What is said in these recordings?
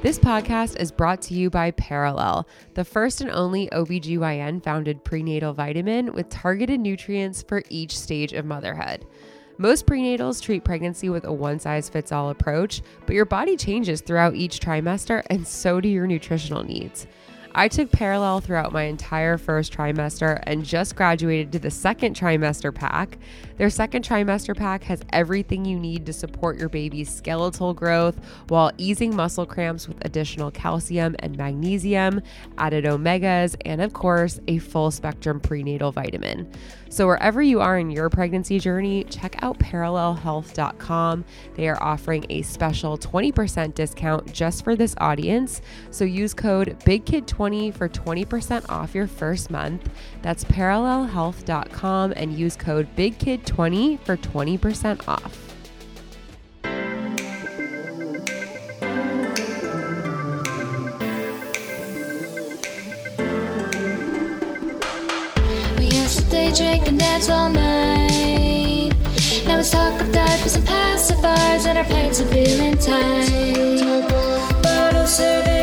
This podcast is brought to you by Perelel, the first and only OBGYN founded prenatal vitamin with targeted nutrients for each stage of motherhood. Most prenatals treat pregnancy with a one size fits all approach, but your body changes throughout each trimester, and so do your nutritional needs. I took Perelel throughout my entire first trimester and just graduated to the second trimester pack. Their second trimester pack has everything you need to support your baby's skeletal growth while easing muscle cramps with additional calcium and magnesium, added omegas, and of course, a full spectrum prenatal vitamin. So, wherever you are in your pregnancy journey, check out perelelhealth.com. They are offering a special 20% discount just for this audience. So, use code BIGKID20 for 20% off your first month. That's perelelhealth.com and use code BIGKID20 for 20% off. We and all night. Now talk of diapers and pacifiers, and our are feeling tight. Bottle service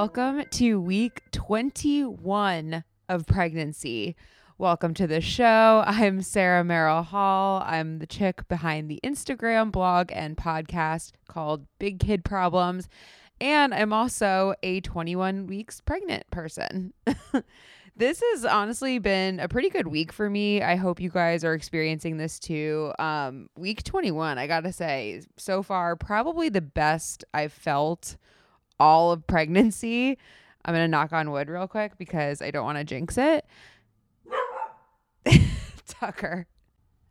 Welcome to week 21 of pregnancy. Welcome to the show. I'm Sarah Merrill Hall. I'm the chick behind the Instagram blog and podcast called Big Kid Problems. And I'm also a 21 weeks pregnant person. this has honestly been a pretty good week for me. I hope you guys are experiencing this too. Um, week 21, I gotta say, so far, probably the best I've felt all of pregnancy. I'm gonna knock on wood real quick because I don't want to jinx it. Tucker.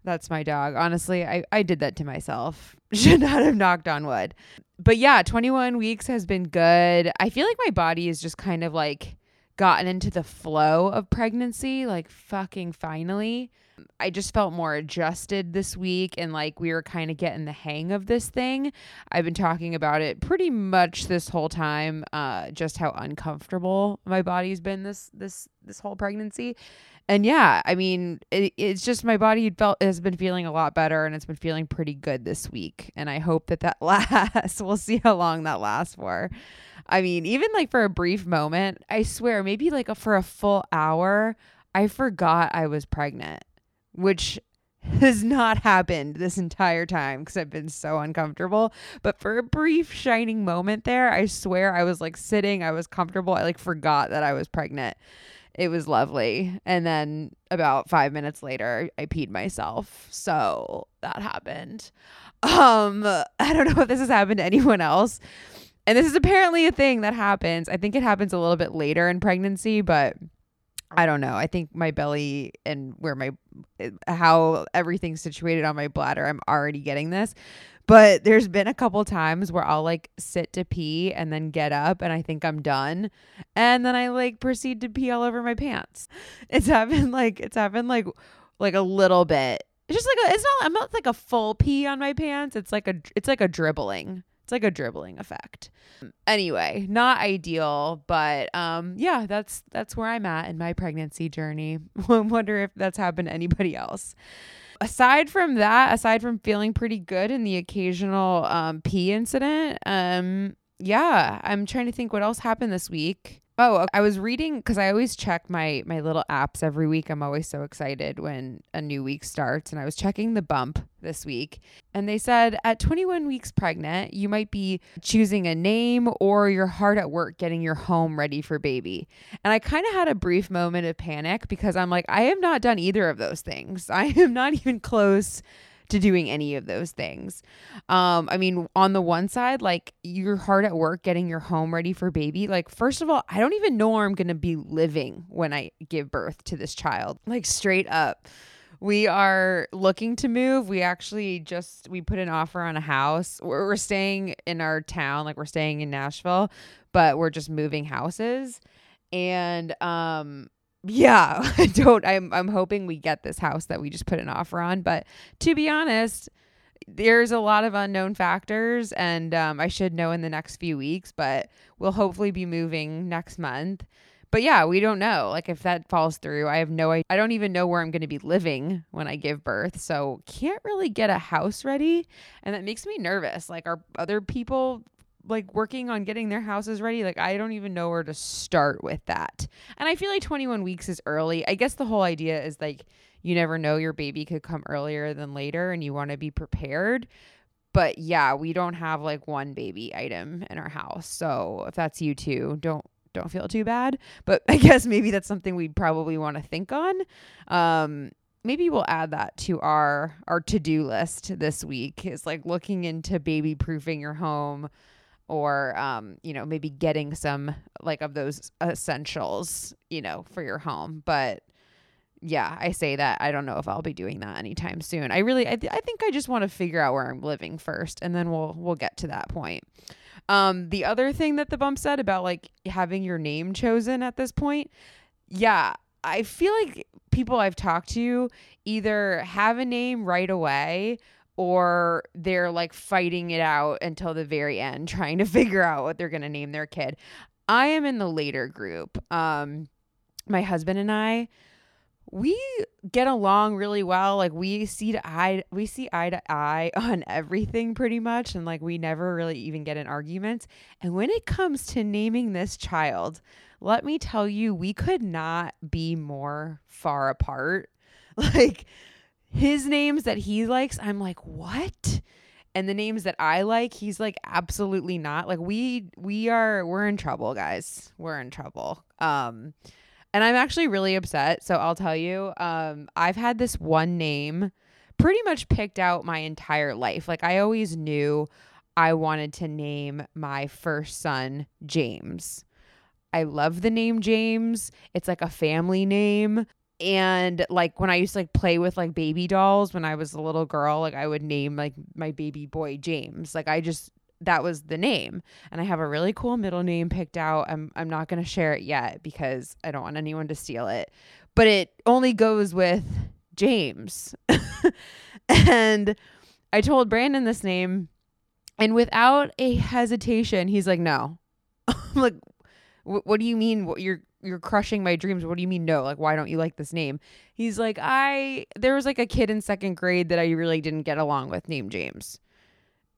That's my dog. Honestly, I, I did that to myself. Should not have knocked on wood. But yeah, 21 weeks has been good. I feel like my body is just kind of like gotten into the flow of pregnancy, like fucking finally. I just felt more adjusted this week and like we were kind of getting the hang of this thing. I've been talking about it pretty much this whole time, uh, just how uncomfortable my body's been this this this whole pregnancy. And yeah, I mean, it, it's just my body felt has been feeling a lot better and it's been feeling pretty good this week. And I hope that that lasts. we'll see how long that lasts for. I mean, even like for a brief moment, I swear, maybe like a, for a full hour, I forgot I was pregnant, which has not happened this entire time because I've been so uncomfortable. But for a brief shining moment there, I swear I was like sitting, I was comfortable. I like forgot that I was pregnant. It was lovely. And then about five minutes later, I peed myself. So that happened. Um, I don't know if this has happened to anyone else. And this is apparently a thing that happens. I think it happens a little bit later in pregnancy, but I don't know. I think my belly and where my how everything's situated on my bladder, I'm already getting this. But there's been a couple times where I'll like sit to pee and then get up and I think I'm done. And then I like proceed to pee all over my pants. It's happened like it's happened like like a little bit. It's just like a, it's not I'm not like a full pee on my pants. It's like a it's like a dribbling. It's like a dribbling effect. Anyway, not ideal, but um yeah, that's that's where I'm at in my pregnancy journey. I wonder if that's happened to anybody else. Aside from that, aside from feeling pretty good in the occasional um pee incident, um yeah, I'm trying to think what else happened this week. Oh, I was reading because I always check my my little apps every week. I'm always so excited when a new week starts, and I was checking the bump this week, and they said at 21 weeks pregnant, you might be choosing a name or you're hard at work getting your home ready for baby. And I kind of had a brief moment of panic because I'm like, I have not done either of those things. I am not even close to doing any of those things. Um, I mean, on the one side, like you're hard at work getting your home ready for baby. Like, first of all, I don't even know where I'm gonna be living when I give birth to this child. Like, straight up. We are looking to move. We actually just we put an offer on a house. We're, we're staying in our town, like we're staying in Nashville, but we're just moving houses. And um yeah, I don't I'm I'm hoping we get this house that we just put an offer on, but to be honest, there's a lot of unknown factors and um, I should know in the next few weeks, but we'll hopefully be moving next month. but yeah, we don't know. Like if that falls through, I have no I, I don't even know where I'm going to be living when I give birth. So can't really get a house ready, and that makes me nervous. Like are other people like working on getting their houses ready? Like I don't even know where to start with that. And I feel like 21 weeks is early. I guess the whole idea is like you never know your baby could come earlier than later and you want to be prepared but yeah, we don't have like one baby item in our house. So if that's you too, don't don't feel too bad. But I guess maybe that's something we probably want to think on. Um, maybe we'll add that to our our to-do list this week is like looking into baby proofing your home or um, you know, maybe getting some like of those essentials, you know, for your home. But yeah, I say that. I don't know if I'll be doing that anytime soon. I really, I, th- I think I just want to figure out where I'm living first, and then we'll we'll get to that point. Um, the other thing that the bump said about like having your name chosen at this point, yeah, I feel like people I've talked to either have a name right away or they're like fighting it out until the very end, trying to figure out what they're gonna name their kid. I am in the later group. Um, my husband and I we get along really well. Like we see to eye we see eye to eye on everything pretty much and like we never really even get in arguments. And when it comes to naming this child, let me tell you, we could not be more far apart. Like his names that he likes, I'm like, "What?" And the names that I like, he's like, "Absolutely not." Like we we are we're in trouble, guys. We're in trouble. Um and I'm actually really upset. So I'll tell you, um, I've had this one name pretty much picked out my entire life. Like I always knew I wanted to name my first son James. I love the name James. It's like a family name. And like when I used to like play with like baby dolls when I was a little girl, like I would name like my baby boy James. Like I just that was the name. And I have a really cool middle name picked out. I'm I'm not going to share it yet because I don't want anyone to steal it. But it only goes with James. and I told Brandon this name and without a hesitation, he's like, "No." I'm like, "What do you mean what you're you're crushing my dreams. What do you mean no? Like why don't you like this name?" He's like, "I there was like a kid in second grade that I really didn't get along with named James."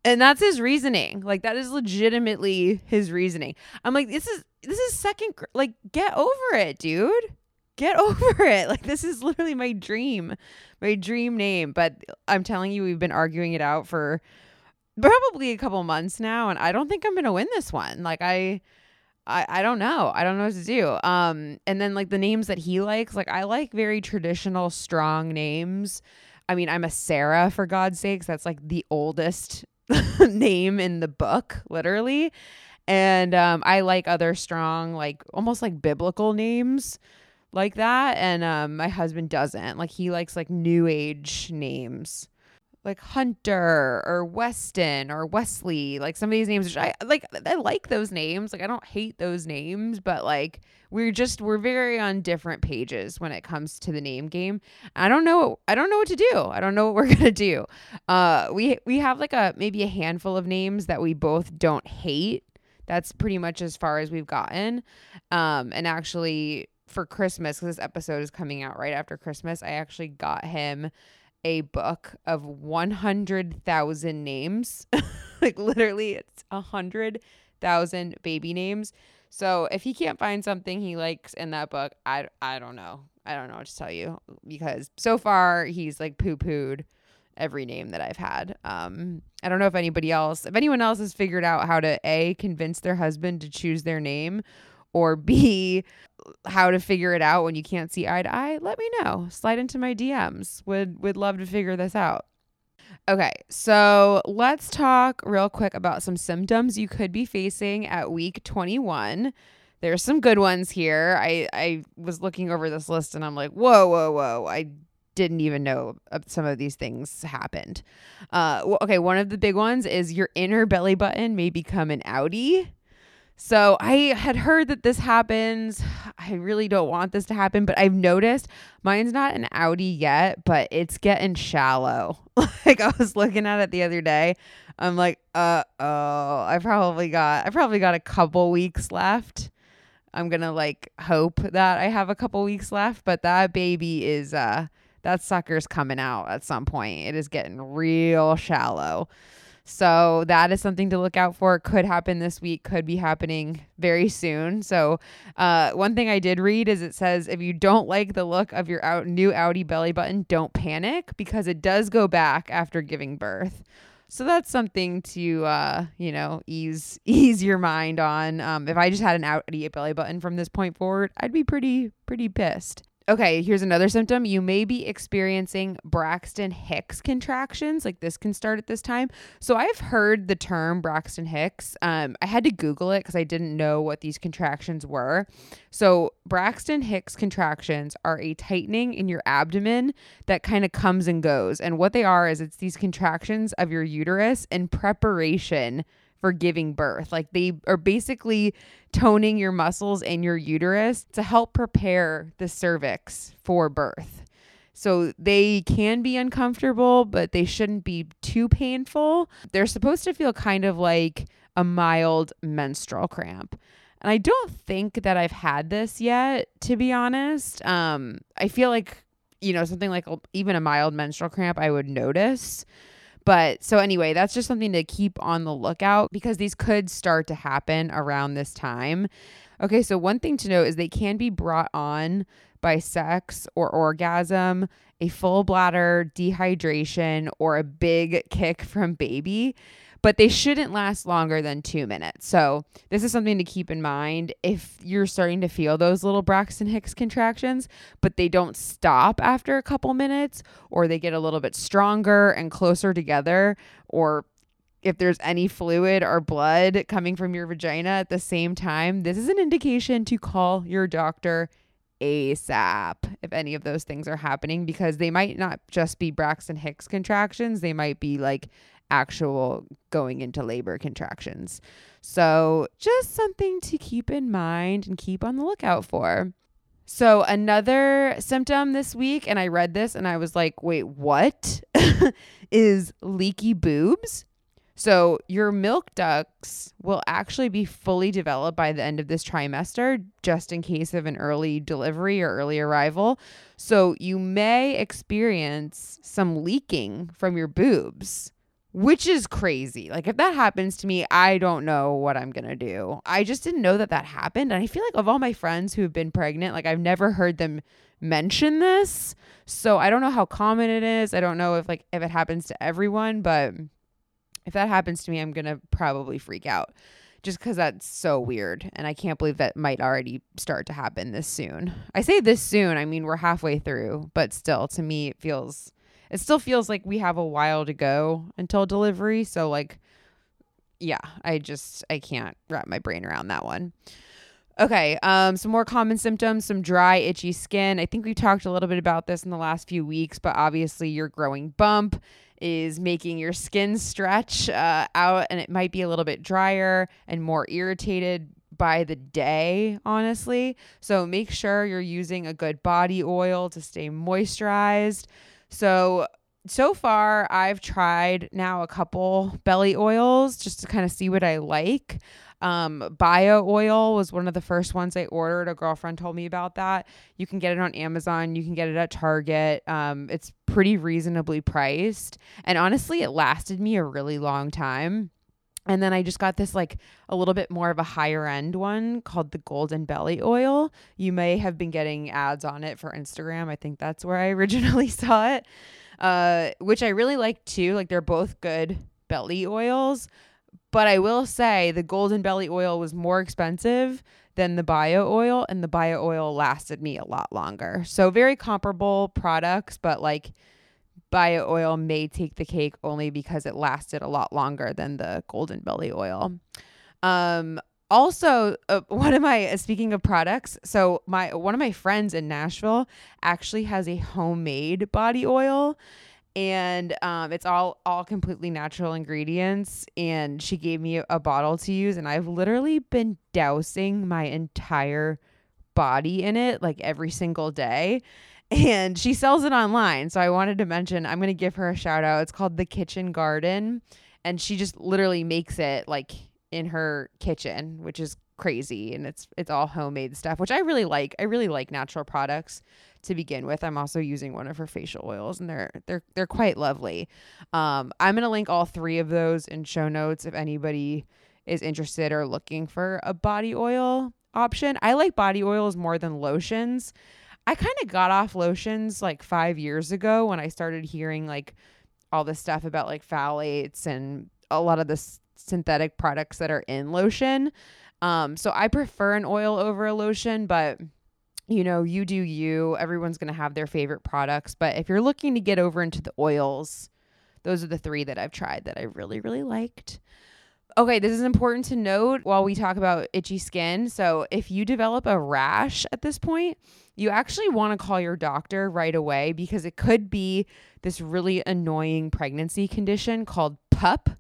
And that's his reasoning. Like that is legitimately his reasoning. I'm like, this is this is second gr- like get over it, dude. Get over it. Like this is literally my dream. My dream name. But I'm telling you, we've been arguing it out for probably a couple months now, and I don't think I'm gonna win this one. Like I I, I don't know. I don't know what to do. Um, and then like the names that he likes, like I like very traditional, strong names. I mean, I'm a Sarah for God's sakes. That's like the oldest name in the book, literally. And um, I like other strong, like almost like biblical names like that. And um, my husband doesn't. Like he likes like new age names like Hunter or Weston or Wesley, like some of these names, I like. I like those names. Like I don't hate those names, but like we're just we're very on different pages when it comes to the name game. I don't know. I don't know what to do. I don't know what we're gonna do. Uh, we we have like a maybe a handful of names that we both don't hate. That's pretty much as far as we've gotten. Um, and actually for Christmas, because this episode is coming out right after Christmas, I actually got him a book of 100,000 names. like literally it's 100,000 baby names. So if he can't find something he likes in that book, I, I don't know. I don't know what to tell you because so far he's like poo pooed every name that I've had. Um, I don't know if anybody else, if anyone else has figured out how to A, convince their husband to choose their name or B, how to figure it out when you can't see eye to eye, let me know. Slide into my DMs. Would would love to figure this out. Okay, so let's talk real quick about some symptoms you could be facing at week 21. There's some good ones here. I I was looking over this list and I'm like, whoa, whoa, whoa! I didn't even know some of these things happened. Uh, okay, one of the big ones is your inner belly button may become an outie. So I had heard that this happens. I really don't want this to happen, but I've noticed mine's not an outie yet, but it's getting shallow. like I was looking at it the other day. I'm like, uh oh, I probably got I probably got a couple weeks left I'm gonna like hope that I have a couple weeks left, but that baby is uh that sucker's coming out at some point. It is getting real shallow. So that is something to look out for. Could happen this week, could be happening very soon. So uh, one thing I did read is it says if you don't like the look of your out new Outie belly button, don't panic because it does go back after giving birth. So that's something to uh, you know ease ease your mind on. Um, if I just had an Outie belly button from this point forward, I'd be pretty pretty pissed. Okay, here's another symptom. You may be experiencing Braxton Hicks contractions. Like this can start at this time. So I've heard the term Braxton Hicks. Um, I had to Google it because I didn't know what these contractions were. So Braxton Hicks contractions are a tightening in your abdomen that kind of comes and goes. And what they are is it's these contractions of your uterus in preparation for giving birth. Like they are basically toning your muscles in your uterus to help prepare the cervix for birth. So they can be uncomfortable, but they shouldn't be too painful. They're supposed to feel kind of like a mild menstrual cramp. And I don't think that I've had this yet, to be honest. Um, I feel like, you know, something like even a mild menstrual cramp, I would notice. But so anyway, that's just something to keep on the lookout because these could start to happen around this time. Okay, so one thing to note is they can be brought on by sex or orgasm, a full bladder, dehydration, or a big kick from baby but they shouldn't last longer than two minutes. So, this is something to keep in mind if you're starting to feel those little Braxton Hicks contractions, but they don't stop after a couple minutes, or they get a little bit stronger and closer together, or if there's any fluid or blood coming from your vagina at the same time, this is an indication to call your doctor ASAP if any of those things are happening because they might not just be Braxton Hicks contractions, they might be like actual going into labor contractions. So, just something to keep in mind and keep on the lookout for. So, another symptom this week, and I read this and I was like, wait, what? is leaky boobs. So, your milk ducts will actually be fully developed by the end of this trimester, just in case of an early delivery or early arrival. So, you may experience some leaking from your boobs which is crazy. Like if that happens to me, I don't know what I'm going to do. I just didn't know that that happened and I feel like of all my friends who have been pregnant, like I've never heard them mention this. So I don't know how common it is. I don't know if like if it happens to everyone, but if that happens to me, I'm going to probably freak out. Just cuz that's so weird and I can't believe that might already start to happen this soon. I say this soon, I mean we're halfway through, but still to me it feels it still feels like we have a while to go until delivery. So like yeah, I just I can't wrap my brain around that one. Okay, um, some more common symptoms, some dry, itchy skin. I think we talked a little bit about this in the last few weeks, but obviously your growing bump is making your skin stretch uh, out and it might be a little bit drier and more irritated by the day, honestly. So make sure you're using a good body oil to stay moisturized. So, so far, I've tried now a couple belly oils just to kind of see what I like. Um, bio oil was one of the first ones I ordered. A girlfriend told me about that. You can get it on Amazon. You can get it at Target. Um, it's pretty reasonably priced. And honestly, it lasted me a really long time. And then I just got this like a little bit more of a higher end one called the Golden Belly Oil. You may have been getting ads on it for Instagram. I think that's where I originally saw it, uh, which I really like too. Like they're both good belly oils. But I will say the Golden Belly Oil was more expensive than the bio oil, and the bio oil lasted me a lot longer. So very comparable products, but like bio oil may take the cake only because it lasted a lot longer than the golden belly oil. Um, also, uh, one of my uh, speaking of products, so my one of my friends in Nashville actually has a homemade body oil. And um, it's all all completely natural ingredients. And she gave me a, a bottle to use. And I've literally been dousing my entire body in it like every single day and she sells it online. So I wanted to mention, I'm going to give her a shout out. It's called The Kitchen Garden. And she just literally makes it like in her kitchen, which is crazy and it's it's all homemade stuff, which I really like. I really like natural products to begin with. I'm also using one of her facial oils and they're they're they're quite lovely. Um, I'm gonna link all three of those in show notes if anybody is interested or looking for a body oil option. I like body oils more than lotions. I kind of got off lotions like five years ago when I started hearing like all this stuff about like phthalates and a lot of the s- synthetic products that are in lotion. Um, so I prefer an oil over a lotion, but you know, you do you. Everyone's going to have their favorite products. But if you're looking to get over into the oils, those are the three that I've tried that I really, really liked. Okay, this is important to note while we talk about itchy skin. So, if you develop a rash at this point, you actually want to call your doctor right away because it could be this really annoying pregnancy condition called PUP,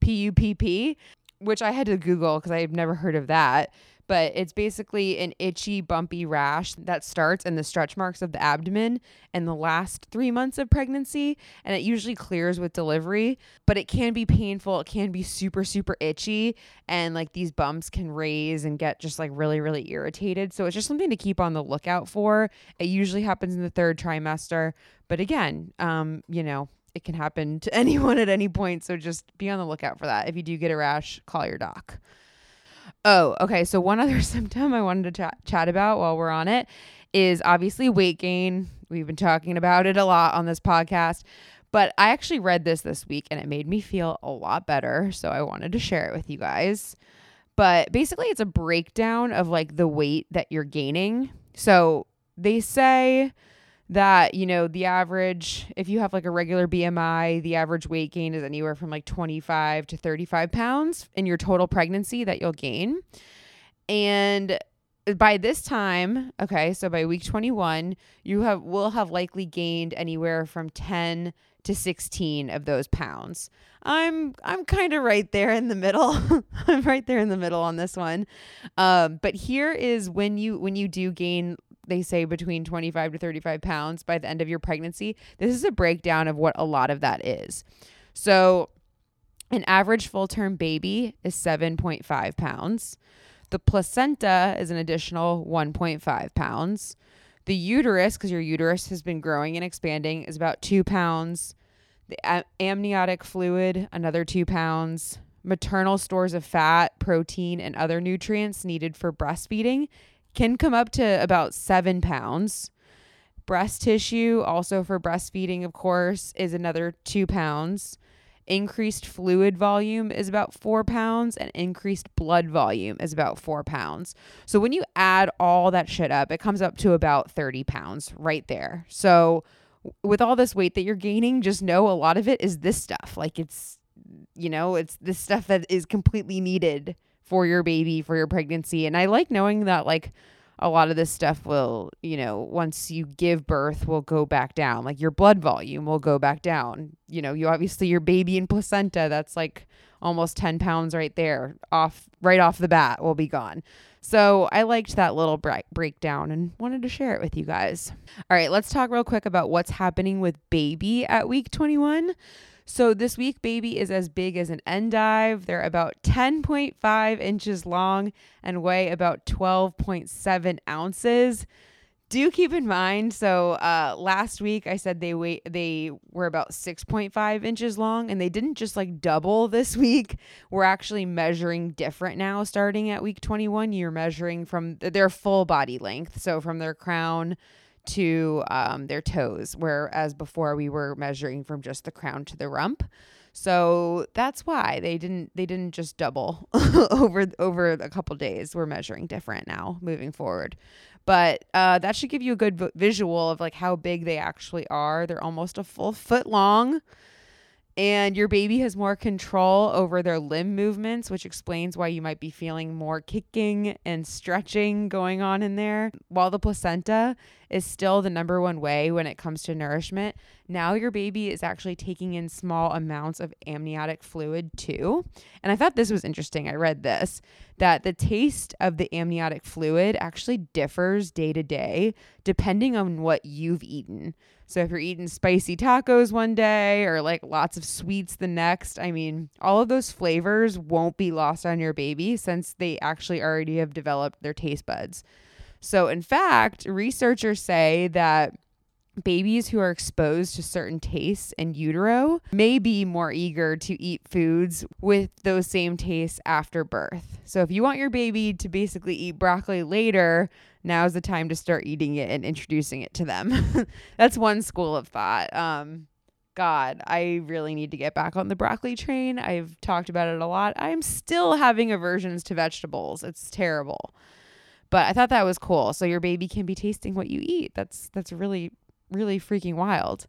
P U P P, which I had to Google because I've never heard of that but it's basically an itchy, bumpy rash that starts in the stretch marks of the abdomen in the last three months of pregnancy. And it usually clears with delivery, but it can be painful. It can be super, super itchy. And like these bumps can raise and get just like really, really irritated. So it's just something to keep on the lookout for. It usually happens in the third trimester. But again, um, you know, it can happen to anyone at any point. So just be on the lookout for that. If you do get a rash, call your doc. Oh, okay. So one other symptom I wanted to chat, chat about while we're on it is obviously weight gain. We've been talking about it a lot on this podcast, but I actually read this this week and it made me feel a lot better. So I wanted to share it with you guys. But basically, it's a breakdown of like the weight that you're gaining. So they say that you know the average if you have like a regular bmi the average weight gain is anywhere from like 25 to 35 pounds in your total pregnancy that you'll gain. And by this time okay so by week 21 you have will have likely gained anywhere from 10 to 16 of those pounds. I'm i'm kind of right there in the middle. I'm right there in the middle on this one. Um, but here is when you when you do gain they say between 25 to 35 pounds by the end of your pregnancy. This is a breakdown of what a lot of that is. So, an average full term baby is 7.5 pounds. The placenta is an additional 1.5 pounds. The uterus, because your uterus has been growing and expanding, is about two pounds. The amniotic fluid, another two pounds. Maternal stores of fat, protein, and other nutrients needed for breastfeeding can come up to about seven pounds. Breast tissue, also for breastfeeding, of course, is another two pounds. Increased fluid volume is about four pounds, and increased blood volume is about four pounds. So when you add all that shit up, it comes up to about 30 pounds right there. So with all this weight that you're gaining, just know a lot of it is this stuff. Like it's, you know, it's this stuff that is completely needed for your baby, for your pregnancy. And I like knowing that, like, a lot of this stuff will, you know, once you give birth, will go back down. Like your blood volume will go back down. You know, you obviously, your baby and placenta, that's like almost 10 pounds right there, off right off the bat, will be gone. So I liked that little break- breakdown and wanted to share it with you guys. All right, let's talk real quick about what's happening with baby at week 21. So this week, baby is as big as an endive. They're about 10.5 inches long and weigh about 12.7 ounces. Do keep in mind. So uh, last week I said they weigh they were about 6.5 inches long, and they didn't just like double this week. We're actually measuring different now. Starting at week 21, you're measuring from their full body length, so from their crown to um, their toes, whereas before we were measuring from just the crown to the rump. So that's why they didn't they didn't just double over over a couple days. We're measuring different now moving forward. But uh, that should give you a good v- visual of like how big they actually are. They're almost a full foot long and your baby has more control over their limb movements, which explains why you might be feeling more kicking and stretching going on in there. While the placenta is still the number one way when it comes to nourishment, now your baby is actually taking in small amounts of amniotic fluid too. And I thought this was interesting. I read this that the taste of the amniotic fluid actually differs day to day depending on what you've eaten. So if you're eating spicy tacos one day or like lots of sweets the next. I mean, all of those flavors won't be lost on your baby since they actually already have developed their taste buds. So, in fact, researchers say that babies who are exposed to certain tastes in utero may be more eager to eat foods with those same tastes after birth. So if you want your baby to basically eat broccoli later, now's the time to start eating it and introducing it to them. That's one school of thought. Um God, I really need to get back on the broccoli train. I've talked about it a lot. I'm still having aversions to vegetables. It's terrible. But I thought that was cool. So your baby can be tasting what you eat. That's that's really really freaking wild.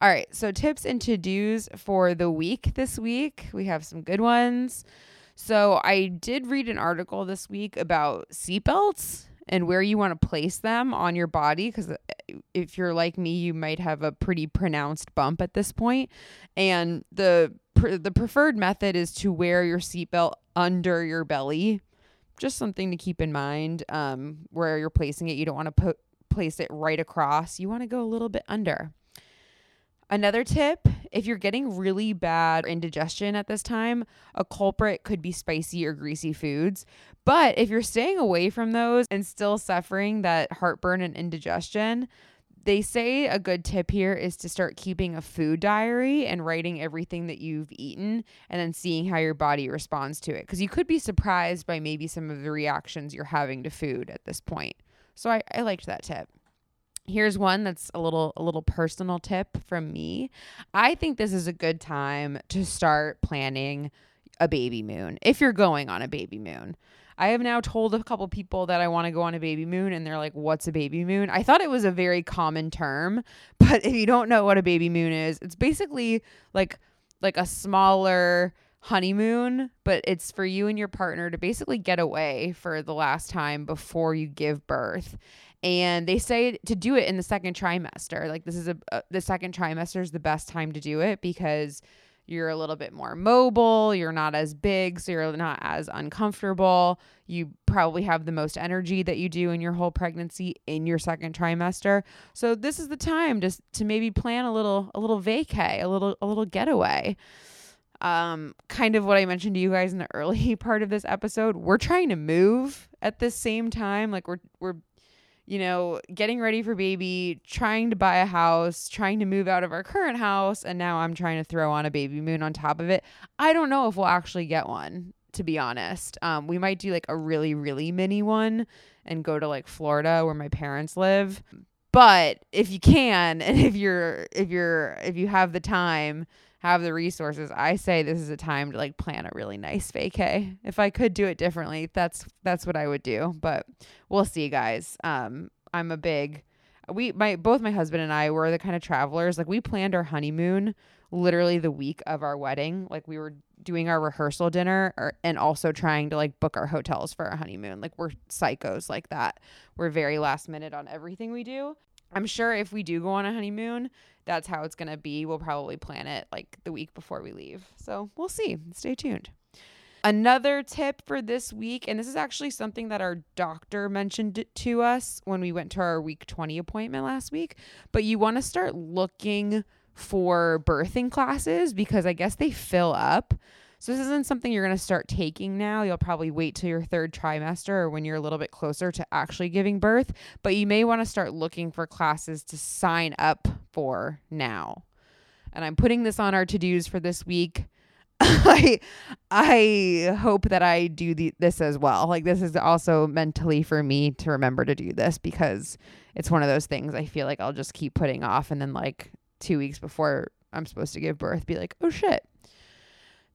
All right, so tips and to dos for the week this week. We have some good ones. So I did read an article this week about seatbelts and where you want to place them on your body because uh, if you're like me you might have a pretty pronounced bump at this point and the the preferred method is to wear your seatbelt under your belly just something to keep in mind um, where you're placing it you don't want to put place it right across. You want to go a little bit under. Another tip if you're getting really bad indigestion at this time, a culprit could be spicy or greasy foods. But if you're staying away from those and still suffering that heartburn and indigestion, they say a good tip here is to start keeping a food diary and writing everything that you've eaten and then seeing how your body responds to it. Because you could be surprised by maybe some of the reactions you're having to food at this point. So I, I liked that tip. Here's one that's a little a little personal tip from me. I think this is a good time to start planning a baby moon if you're going on a baby moon. I have now told a couple people that I want to go on a baby moon and they're like, "What's a baby moon?" I thought it was a very common term, but if you don't know what a baby moon is, it's basically like like a smaller honeymoon, but it's for you and your partner to basically get away for the last time before you give birth. And they say to do it in the second trimester. Like this is a, a the second trimester is the best time to do it because you're a little bit more mobile, you're not as big, so you're not as uncomfortable. You probably have the most energy that you do in your whole pregnancy in your second trimester. So this is the time to to maybe plan a little a little vacay, a little a little getaway um, kind of what I mentioned to you guys in the early part of this episode, we're trying to move at the same time. Like we're we're you know, getting ready for baby, trying to buy a house, trying to move out of our current house, and now I'm trying to throw on a baby moon on top of it. I don't know if we'll actually get one, to be honest. Um, we might do like a really, really mini one and go to like Florida where my parents live. But if you can, and if you're if you're if you have the time, have the resources, I say this is a time to like plan a really nice vacay. If I could do it differently, that's that's what I would do. But we'll see, guys. Um, I'm a big we my both my husband and I were the kind of travelers. Like we planned our honeymoon literally the week of our wedding. Like we were doing our rehearsal dinner or, and also trying to like book our hotels for our honeymoon. Like we're psychos like that. We're very last minute on everything we do. I'm sure if we do go on a honeymoon, that's how it's going to be. We'll probably plan it like the week before we leave. So we'll see. Stay tuned. Another tip for this week, and this is actually something that our doctor mentioned to us when we went to our week 20 appointment last week, but you want to start looking for birthing classes because I guess they fill up. So this isn't something you're going to start taking now. You'll probably wait till your third trimester or when you're a little bit closer to actually giving birth, but you may want to start looking for classes to sign up for now. And I'm putting this on our to-dos for this week. I I hope that I do the, this as well. Like this is also mentally for me to remember to do this because it's one of those things I feel like I'll just keep putting off and then like 2 weeks before I'm supposed to give birth be like, "Oh shit,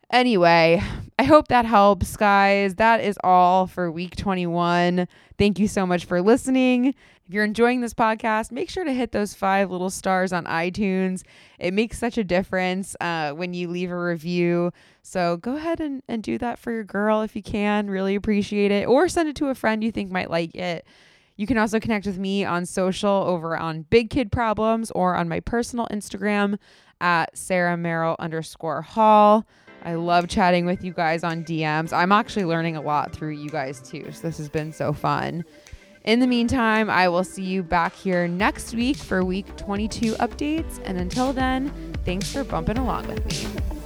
Anyway, I hope that helps, guys. That is all for week 21. Thank you so much for listening. If you're enjoying this podcast, make sure to hit those five little stars on iTunes. It makes such a difference uh, when you leave a review. So go ahead and, and do that for your girl if you can. Really appreciate it. Or send it to a friend you think might like it. You can also connect with me on social over on Big Kid Problems or on my personal Instagram at Sarah Merrill underscore Hall. I love chatting with you guys on DMs. I'm actually learning a lot through you guys too. So this has been so fun. In the meantime, I will see you back here next week for week 22 updates. And until then, thanks for bumping along with me.